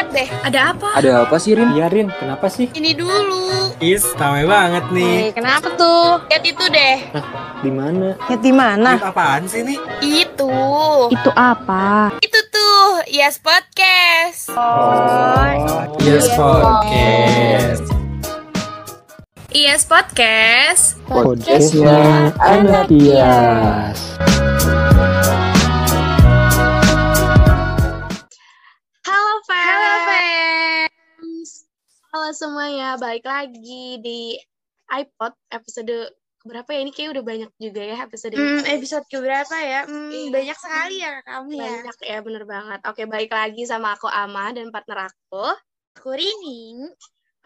lihat deh. Ada apa? Ada apa sih Rin? Iya Rin, kenapa sih? Ini dulu. Is, ramai banget nih. Eh, kenapa tuh? Lihat itu deh. Di mana? Ya di mana? Lihat apaan sih nih? Itu. Itu apa? Itu tuh. Yes Podcast. Oh, Yes, Yes, podcast. Yes Podcast. Podcastnya anak Tias. Halo semuanya, balik lagi di iPod episode berapa ya? Ini kayak udah banyak juga ya episode Hmm, episode keberapa ya? Hmm, Iya. banyak sekali ya kamu ya. Banyak ya, bener banget. Oke, balik lagi sama aku Ama dan partner aku. Aku Rining.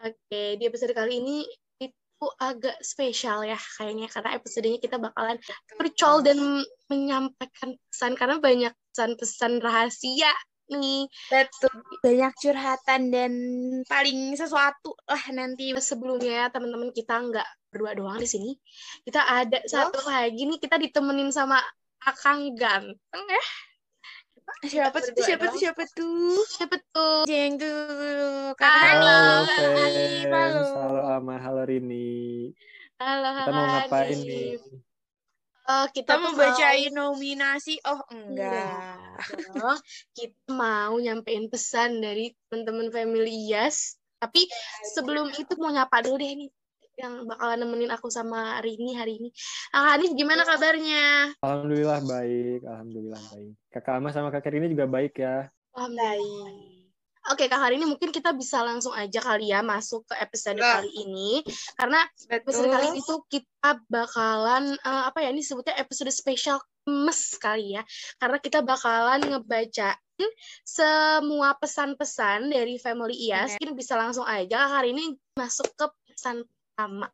Oke, di episode kali ini itu agak spesial ya kayaknya karena episodenya kita bakalan percol dan menyampaikan pesan karena banyak pesan-pesan rahasia nih. Betul. Banyak curhatan dan paling sesuatu lah nanti. Sebelumnya teman-teman kita nggak berdua doang di sini. Kita ada satu lagi nih kita ditemenin sama Akang ganteng ya. Siapa tuh? Siapa tuh? Siapa tuh? Siapa tuh? Jeng tuh. Halo, fans. Halo. Halo Ama, halo Rini. Halo, Kita mau ngapain nih? Oh, kita Kita mau bacain nominasi? Oh, enggak. dong. Kita mau nyampein pesan dari teman-teman family Yes. Tapi sebelum itu mau nyapa dulu deh nih yang bakalan nemenin aku sama Rini hari ini. Ah, Hanif gimana kabarnya? Alhamdulillah baik, alhamdulillah baik. Kakak Ama sama Kakak Rini juga baik ya. Alhamdulillah. Oke, Kak, hari ini mungkin kita bisa langsung aja kali ya masuk ke episode Nah. kali ini. Karena episode kali ini tuh kita bakalan, eh, apa ya, ini sebutnya episode spesial mes kali ya. Karena kita bakalan ngebacain semua pesan-pesan dari Family IAS. Mungkin bisa langsung aja Kak, hari ini masuk ke pesan pertama.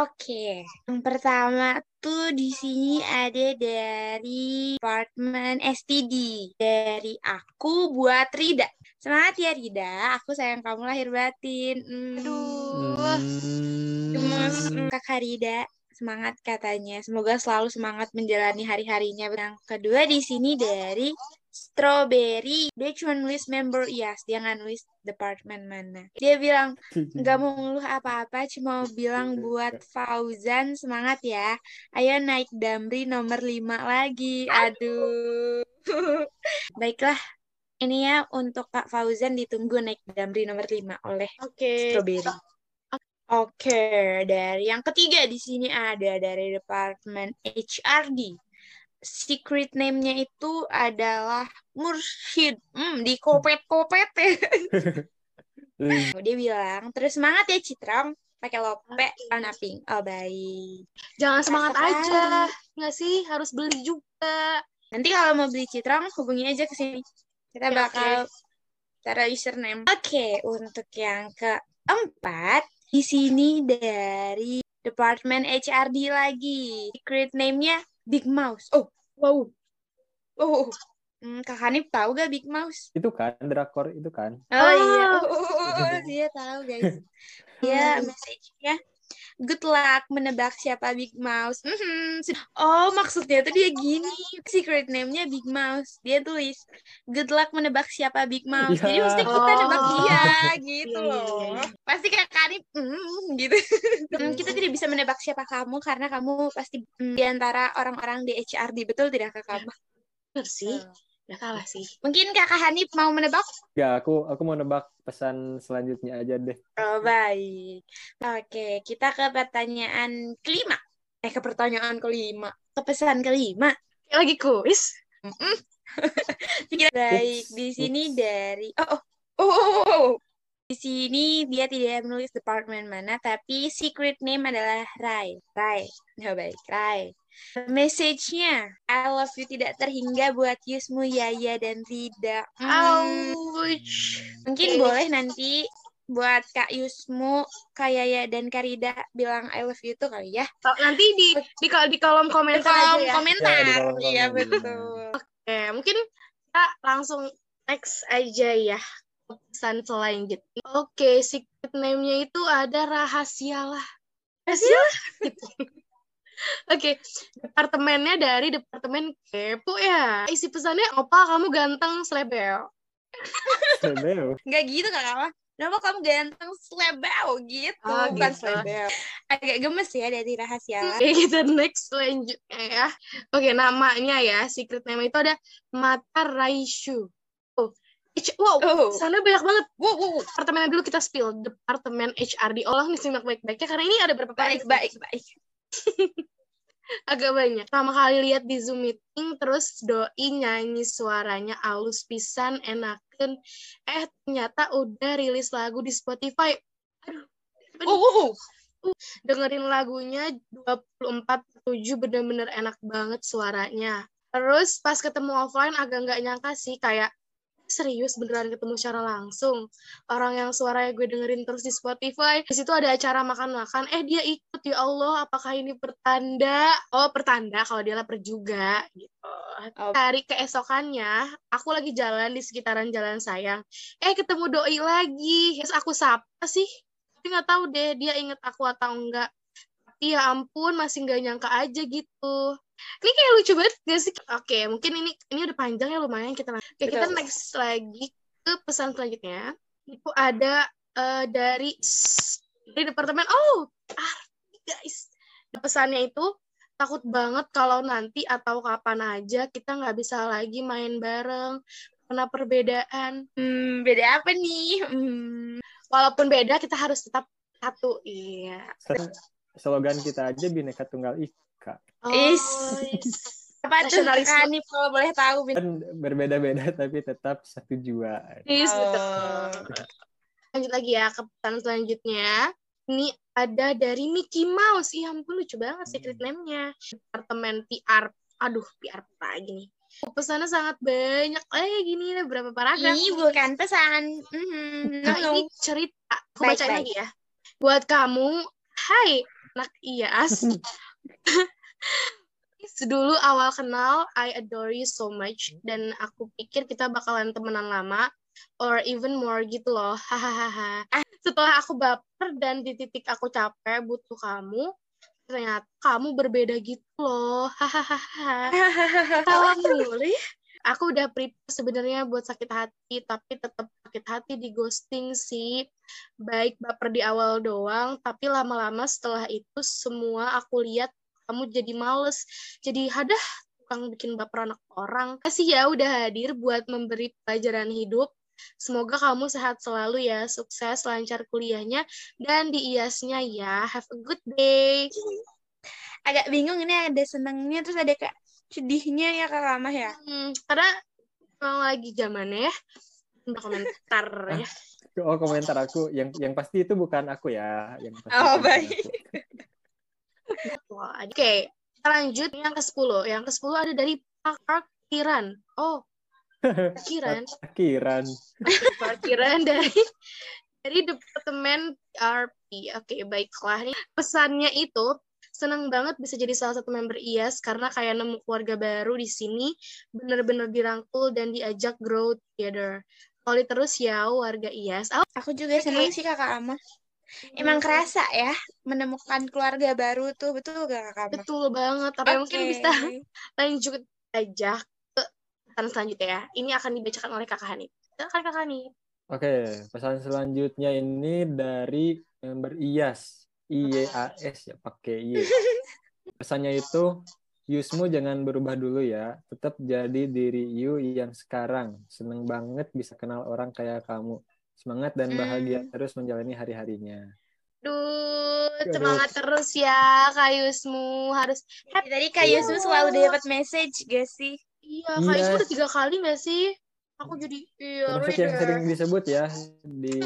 Oke, yang pertama tuh di sini ada dari apartemen STD dari aku buat Rida. Semangat ya Rida, aku sayang kamu lahir batin. Hmm. Aduh. Gemes. Hmm, Kakak Rida, semangat katanya. Semoga selalu semangat menjalani hari-harinya. Yang kedua di sini dari Strawberry. Dia cuma nulis member IAS, dia nggak nulis departemen mana. Dia bilang, nggak mau ngeluh apa-apa, cuma mau bilang buat Fauzan semangat ya. Ayo naik Damri nomor 5 lagi. Aduh. Baiklah, ini ya untuk Kak Fauzan ditunggu naik Damri nomor 5 oleh Oke. Strawberry. Oke, dari yang ketiga di sini ada dari departemen HRD. Secret name-nya itu adalah Mursyid. Hmm, di kopet-kopet ya. Dia bilang, terus semangat ya Citrang. Pakai lope, warna pink. Oh, baik. Jangan semangat Sekali. aja. Nggak sih? Harus beli juga. Nanti kalau mau beli Citrang, hubungi aja ke sini. Kita bakal taruh username. Oke, untuk yang keempat, di sini dari Departemen HRD lagi. Secret name-nya Big Mouse. Oh, Wow. oh. Hmm, Kak Hanif tahu gak Big Mouse? Itu kan drakor itu kan. Oh iya, Ah. oh, dia tahu guys. Dia message-nya Good luck menebak siapa Big Mouse. Mhm. Oh, maksudnya tuh dia gini. Secret name-nya Big Mouse. Dia tulis Good luck menebak siapa Big Mouse. Jadi Ya. mesti kita nebak Oh. dia gitu Iya, iya, loh. iya. Pasti kayak Karib mm, gitu. Hmm, kita tidak bisa menebak siapa kamu karena kamu pasti mm, di antara orang-orang di HRD. Betul tidak Kak kamu? Bener sih. Udah kalah sih. Mungkin Kakak Hanif mau menebak? Ya, aku aku mau nebak pesan selanjutnya aja deh. Oh, baik. Oke, kita ke pertanyaan kelima. Eh, ke pertanyaan kelima. Ke pesan kelima. Kayak lagi kuis. Baik, Ups, di sini dari oh oh, sini dia tidak menulis departemen mana, tapi secret name adalah Rai. Rai. Oh, baik, Rai. Message-nya, I love you tidak terhingga buat Yusmu, Yaya, dan Rida. Hmm, Ouch. Mungkin Oke. boleh nanti buat Kak Yusmu, Kak Yaya, dan Kak Rida bilang I love you tuh kali ya. Oh, Nanti di di, kol- di kolom Di komentar kolom aja ya. komentar. Ya, di Iya, komen. betul. Oke, mungkin kita langsung next aja ya pesan selanjutnya. Oke, secret name-nya itu ada rahasia lah. Rahasia? Gitu. Oke, departemennya dari departemen kepo ya. Isi pesannya, opa kamu ganteng selebel. Slebeo. Nggak gitu Kak Kama. Kenapa kamu ganteng slebeo gitu? Oh, Bukan gitu. slebeo. Agak gemes ya dari rahasia. Oke, kita next selanjutnya ya. Oke, namanya ya, secret name itu ada Mata Raishu. Oh, wow, Oh. sana banyak banget. Wow, wow, wow. Departemen dulu kita spill, Departemen HRD. Oh, nih simak baik-baiknya karena ini ada berapa Baik, paragraf. baik, baik. Agak banyak. Pertama kali lihat di Zoom meeting, terus doi nyanyi suaranya alus pisan, enaken. Eh, ternyata udah rilis lagu di Spotify. Aduh, nih? wow, wow. dengerin lagunya 24/7 bener-bener enak banget suaranya. Terus pas ketemu offline agak nggak nyangka sih kayak serius beneran ketemu secara langsung. Orang yang suaranya gue dengerin terus di Spotify. Di situ ada acara makan-makan. Eh dia ikut ya Allah. Apakah ini pertanda? Oh pertanda kalau dia lapar juga gitu. Hari keesokannya aku lagi jalan di sekitaran Jalan Sayang. Eh ketemu doi lagi. Terus aku sapa sih tapi nggak tahu deh dia inget aku atau enggak ya ampun masih nggak nyangka aja gitu. Ini kayak lucu banget gak sih? Oke mungkin ini ini udah panjang ya lumayan kita oke kita next lagi ke pesan selanjutnya. Itu ada eh, dari dari departemen oh arti guys. Pesannya itu takut banget kalau nanti atau kapan aja kita nggak bisa lagi main bareng. Karena perbedaan. Hmm, beda apa nih? Hmm. walaupun beda kita harus tetap satu iya Slogan kita aja Bineka Tunggal Ika. Is. yes. Apa tuh Hanif kalau boleh tahu? Bin? Kan berbeda-beda tapi tetap satu jua. Betul. Oh. Lanjut lagi ya ke pesan selanjutnya. Ini ada dari Mickey Mouse. Iya ampun lucu banget secret name-nya. Departemen PR. Aduh, PR lagi nih. Pesannya sangat banyak. Eh, gini nih berapa paragraf. Ini bukan pesan. Mhm. Nah, No, no. ini cerita. Aku Baik, bacain baik. lagi ya. Buat kamu, hai anak IAS. Dulu awal kenal, I adore you so much. Dan aku pikir kita bakalan temenan lama. Or even more gitu loh. Hahaha. Setelah aku baper dan di titik aku capek butuh kamu, ternyata kamu berbeda gitu loh. Hahaha. Mulu ya. Aku udah prepare sebenarnya buat sakit hati, tapi tetap sakit hati di ghosting sih. Baik baper di awal doang, tapi lama-lama setelah itu semua aku lihat kamu jadi males. Jadi hadah tukang bikin baper anak orang. Kasih ya udah hadir buat memberi pelajaran hidup. Semoga kamu sehat selalu ya, sukses, lancar kuliahnya, dan di IAS-nya ya. Have a good day. Agak bingung ini ada senengnya terus ada kayak sedihnya ya Kak Kamah ya. Hmm, karena memang lagi zamannya ya. Komentar ya. Oh komentar aku yang yang pasti itu bukan aku ya. Yang pasti Oh, baik. Oke, kita lanjut yang ke-10. Yang ke-10 ada dari Parkiran. Oh, Parkiran. Kiran. Parkiran dari dari Departemen RP. Oke, baiklah. Nih, pesannya itu senang banget bisa jadi salah satu member IAS karena kayak nemu keluarga baru di sini, bener-bener dirangkul dan diajak grow together. Solid terus ya warga IAS. Oh, Aku juga seneng sih Kakak Ama. Emang kerasa ya menemukan keluarga baru tuh betul gak Kakak Ama? betul banget. Tapi mungkin Oke. bisa lanjut aja ke pesan selanjutnya ya. Ini akan dibacakan oleh Kakak Hanif. Silakan Kakak Hanif. Oke, pesan selanjutnya ini dari member IAS. IYAS ya, pakai Y. Pesannya itu, Yusmu jangan berubah dulu ya. Tetap jadi diri you yang sekarang. Seneng banget bisa kenal orang kayak kamu. Semangat dan bahagia terus menjalani hari-harinya. Duh, semangat terus ya Kak Yusmu. Harus Tadi Kak Yusuf selalu dapat message gak sih? Iya, Kak Iya. Yusmu udah tiga kali gak sih? Aku jadi iya, Termasuk reader. yang sering disebut ya di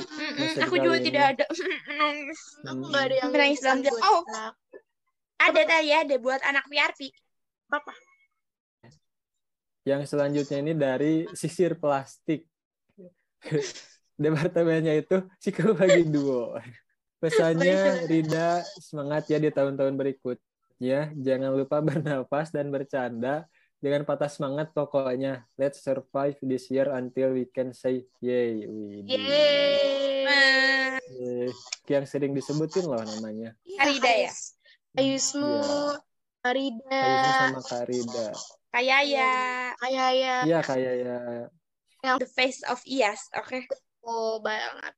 aku juga kali tidak ini. ada. Nangis. Aku gak ada yang Menangis dalam buat Oh. Ada tadi ada buat anak PRP. Apa? Yang selanjutnya ini dari sisir plastik. Departemennya itu psikologi duo. Pesannya Rida semangat ya di tahun-tahun berikutnya. Jangan lupa bernafas dan bercanda dengan patah semangat pokoknya. Let's survive this year until we can say yay. Eh, Yeay. Yang sering disebutin loh namanya. Iya, Kak ya? Yus- Kak Yusmu. Arida, Kayaknya sama ya. kayak ya. Iya kayak ya. Yang the face of IAS. Oke. oh banget.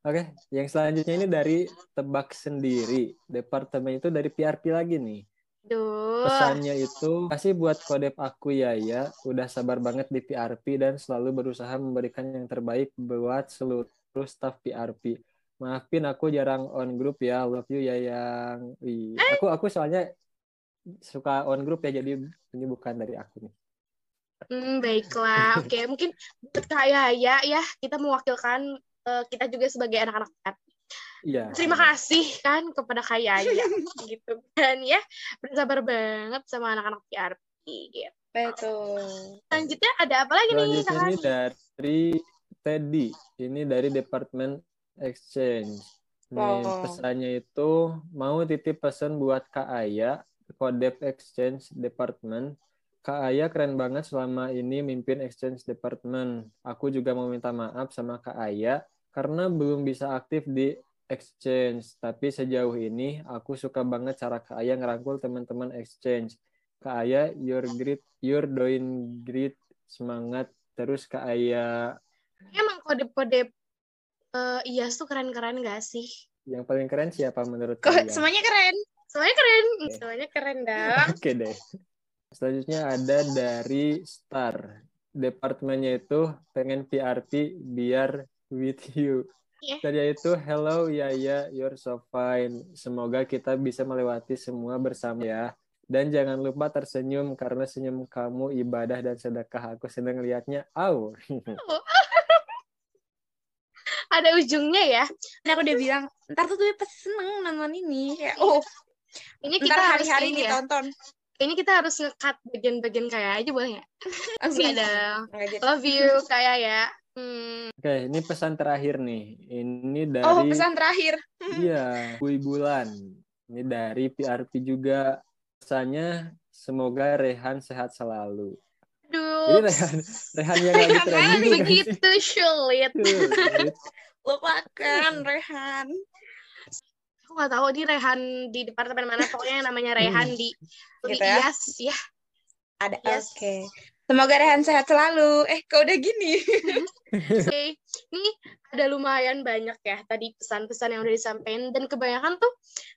Oke, yang selanjutnya ini dari tebak sendiri. Departemen itu dari PRP lagi nih. Duh. Pesannya itu kasih buat kodep aku ya ya, udah sabar banget di PRP dan selalu berusaha memberikan yang terbaik buat seluruh staff PRP. Maafin aku jarang on group ya, love you ya yang. Wih, aku aku soalnya suka on group ya jadi ini bukan dari aku nih. Hmm, baiklah. Oke, mungkin buat Kak Yaya ya, kita mewakilkan eh, kita juga sebagai anak-anak. Iya. Terima kasih kan kepada Kak Yaya gitu kan ya. Bersabar banget sama anak-anak PRP gitu. Betul. Selanjutnya ada apa lagi nih Selanjutnya ini dari Teddy. Ini dari Departemen Exchange. Nih, Wow. pesannya itu mau titip pesan buat Kak Aya, Kodep Exchange Department. Kak Aya keren banget selama ini mimpin Exchange Department. Aku juga mau minta maaf sama Kak Aya karena belum bisa aktif di Exchange. Tapi sejauh ini aku suka banget cara Kak Aya ngerangkul teman-teman Exchange. Kak Aya, you're great, you're doing great. Semangat terus Kak Aya. Emang kode-kode eh IAS tuh keren-keren gak sih? Yang paling keren siapa menurut kalian? semuanya keren? Soalnya keren, Oke. soalnya keren dong. Oke deh. Selanjutnya ada dari Star. Departemennya itu pengen PRP biar with you. Tadi itu hello Yaya, you're so fine. Semoga kita bisa melewati semua bersama ya. Dan jangan lupa tersenyum karena senyum kamu ibadah dan sedekah. Aku senang liatnya. Au. Ada ujungnya ya. Nah, aku udah bilang, ntar tuh gue pasti seneng nonton ini. Kayak, oh, Ini kita ntar harus hari-hari ini ya. ditonton. Ini kita harus nge-cut bagian-bagian kayak aja boleh nggak? Nggak jadi. Love you kayak ya. Hmm. Oke, ini pesan terakhir nih. Ini dari Oh, pesan terakhir. Iya, Bui Bulan. Ini dari PRP juga. Pesannya semoga Rehan sehat selalu. Ini Aduh. Rehan, Rehan yang lagi Rehan trending? Begitu sulit. Lupakan, Rehan. Aku nggak tahu di Rehan di departemen mana. Pokoknya yang namanya Rehan di di Gitu ya? IAS ya. Ada. Yes. Oke. Semoga Rehan sehat selalu. Eh, kok udah gini? Oke, ini ada lumayan banyak ya tadi pesan-pesan yang udah disampaikan dan kebanyakan tuh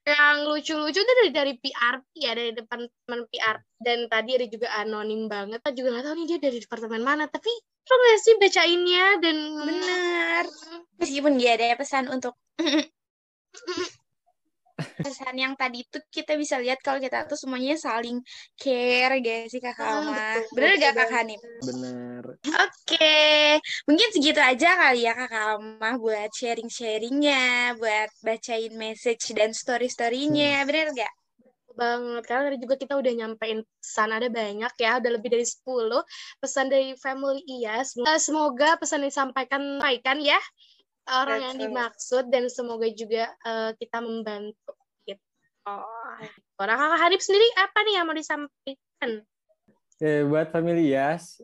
yang lucu-lucu tuh dari dari PRP ya dari depan teman PR dan tadi ada juga anonim banget. Kita juga nggak tahu nih dia dari departemen mana tapi lo nggak sih bacainnya dan Benar. Meskipun dia ada pesan untuk pesan yang tadi itu kita bisa lihat kalau kita tuh semuanya saling care gak sih kakak Alma? betul, Bener betul gak kakak banget. Hanif? bener. Oke, mungkin segitu aja kali ya kakak Alma buat sharing-sharingnya, buat bacain message dan story-storynya, bener gak? banget karena tadi juga kita udah nyampein pesan ada banyak ya udah lebih dari 10 pesan dari family IAS Eh, semoga pesan yang disampaikan sampaikan ya orang yang dimaksud dan semoga juga eh, kita membantu gitu orang kakak Hanif sendiri apa nih yang mau disampaikan Oke, buat family Yas,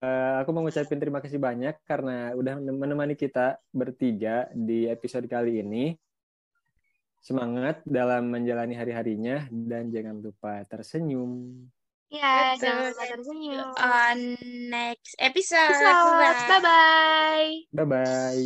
eh, aku mau ngucapin terima kasih banyak karena udah menemani kita bertiga di episode kali ini. Semangat dalam menjalani hari-harinya dan jangan lupa tersenyum. Ya jangan lupa tersenyum On next episode. bye bye Bye-bye.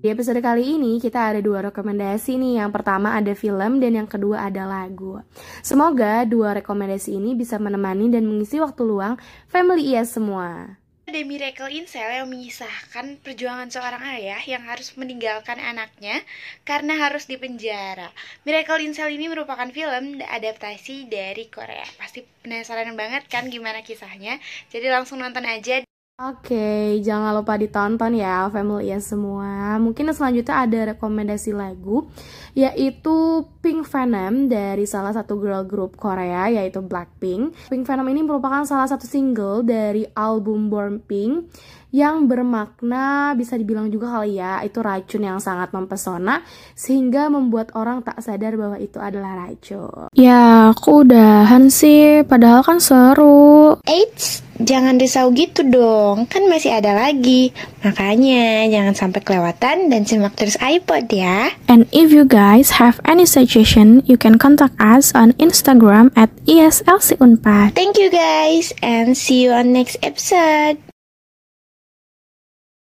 Di episode kali ini kita ada dua rekomendasi nih. Yang pertama ada film dan yang kedua ada lagu. Semoga dua rekomendasi ini bisa menemani dan mengisi waktu luang family IAS semua. Ada Miracle in Cell yang mengisahkan perjuangan seorang ayah yang harus meninggalkan anaknya karena harus dipenjara. Miracle in Cell ini merupakan film adaptasi dari Korea. Pasti penasaran banget kan gimana kisahnya? Jadi langsung nonton aja. Oke, jangan lupa ditonton ya family IAS semua. Mungkin selanjutnya ada rekomendasi lagu yaitu Pink Venom dari salah satu girl group Korea yaitu Blackpink. Pink Venom ini merupakan salah satu single dari album Born Pink yang bermakna bisa dibilang juga kali ya itu racun yang sangat mempesona sehingga membuat orang tak sadar bahwa itu adalah racun. Ya, aku udahan sih, padahal kan seru. Eits, jangan risau gitu dong, kan masih ada lagi. Makanya jangan sampai kelewatan dan simak terus iPod ya. And if you guys have any suggestion, you can contact us on Instagram at ESLC Unpad. Thank you guys and see you on next episode.